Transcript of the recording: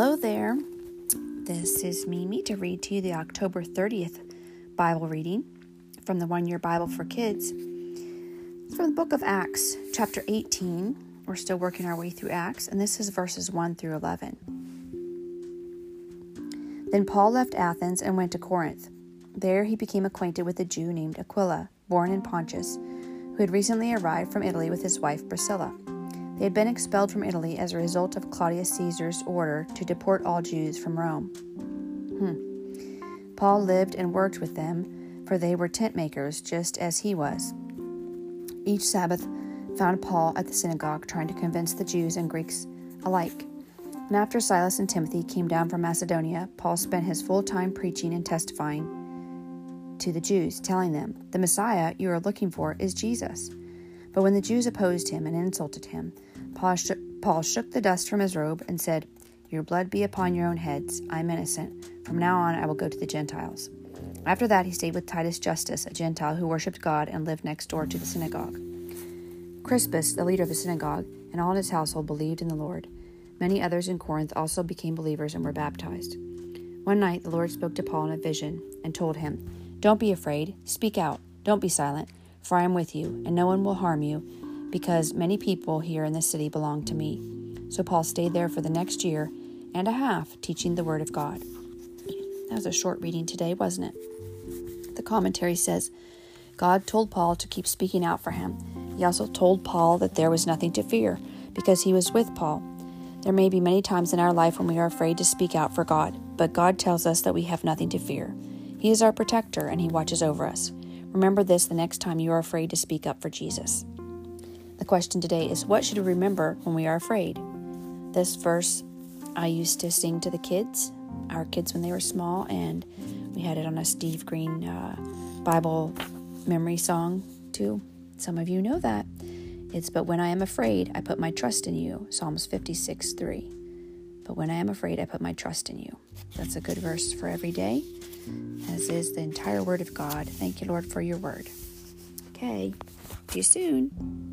Hello there. This is Mimi to read to you the October 30th Bible reading from the One Year Bible for Kids. It's from the book of Acts, chapter 18. We're still working our way through Acts, and this is verses 1 through 11. Then Paul left Athens and went to Corinth. There he became acquainted with a Jew named Aquila, born in Pontus, who had recently arrived from Italy with his wife Priscilla. They had been expelled from Italy as a result of Claudius Caesar's order to deport all Jews from Rome. Hmm. Paul lived and worked with them, for they were tent makers just as he was. Each Sabbath found Paul at the synagogue trying to convince the Jews and Greeks alike. And after Silas and Timothy came down from Macedonia, Paul spent his full time preaching and testifying to the Jews, telling them, The Messiah you are looking for is Jesus. But when the Jews opposed him and insulted him, Paul shook, Paul shook the dust from his robe and said, Your blood be upon your own heads. I am innocent. From now on, I will go to the Gentiles. After that, he stayed with Titus Justus, a Gentile who worshipped God and lived next door to the synagogue. Crispus, the leader of the synagogue, and all in his household believed in the Lord. Many others in Corinth also became believers and were baptized. One night, the Lord spoke to Paul in a vision and told him, Don't be afraid. Speak out. Don't be silent, for I am with you, and no one will harm you because many people here in the city belong to me. So Paul stayed there for the next year and a half teaching the Word of God. That was a short reading today, wasn't it? The commentary says God told Paul to keep speaking out for him. He also told Paul that there was nothing to fear because he was with Paul. There may be many times in our life when we are afraid to speak out for God, but God tells us that we have nothing to fear. He is our protector and He watches over us. Remember this the next time you are afraid to speak up for Jesus. The question today is what should we remember when we are afraid? This verse I used to sing to the kids, our kids when they were small, and we had it on a Steve Green uh, Bible memory song too. Some of you know that. It's But when I am afraid, I put my trust in you, Psalms 56 3. But when I am afraid, I put my trust in you. That's a good verse for every day, as is the entire Word of God. Thank you, Lord, for your word. Okay, see you soon.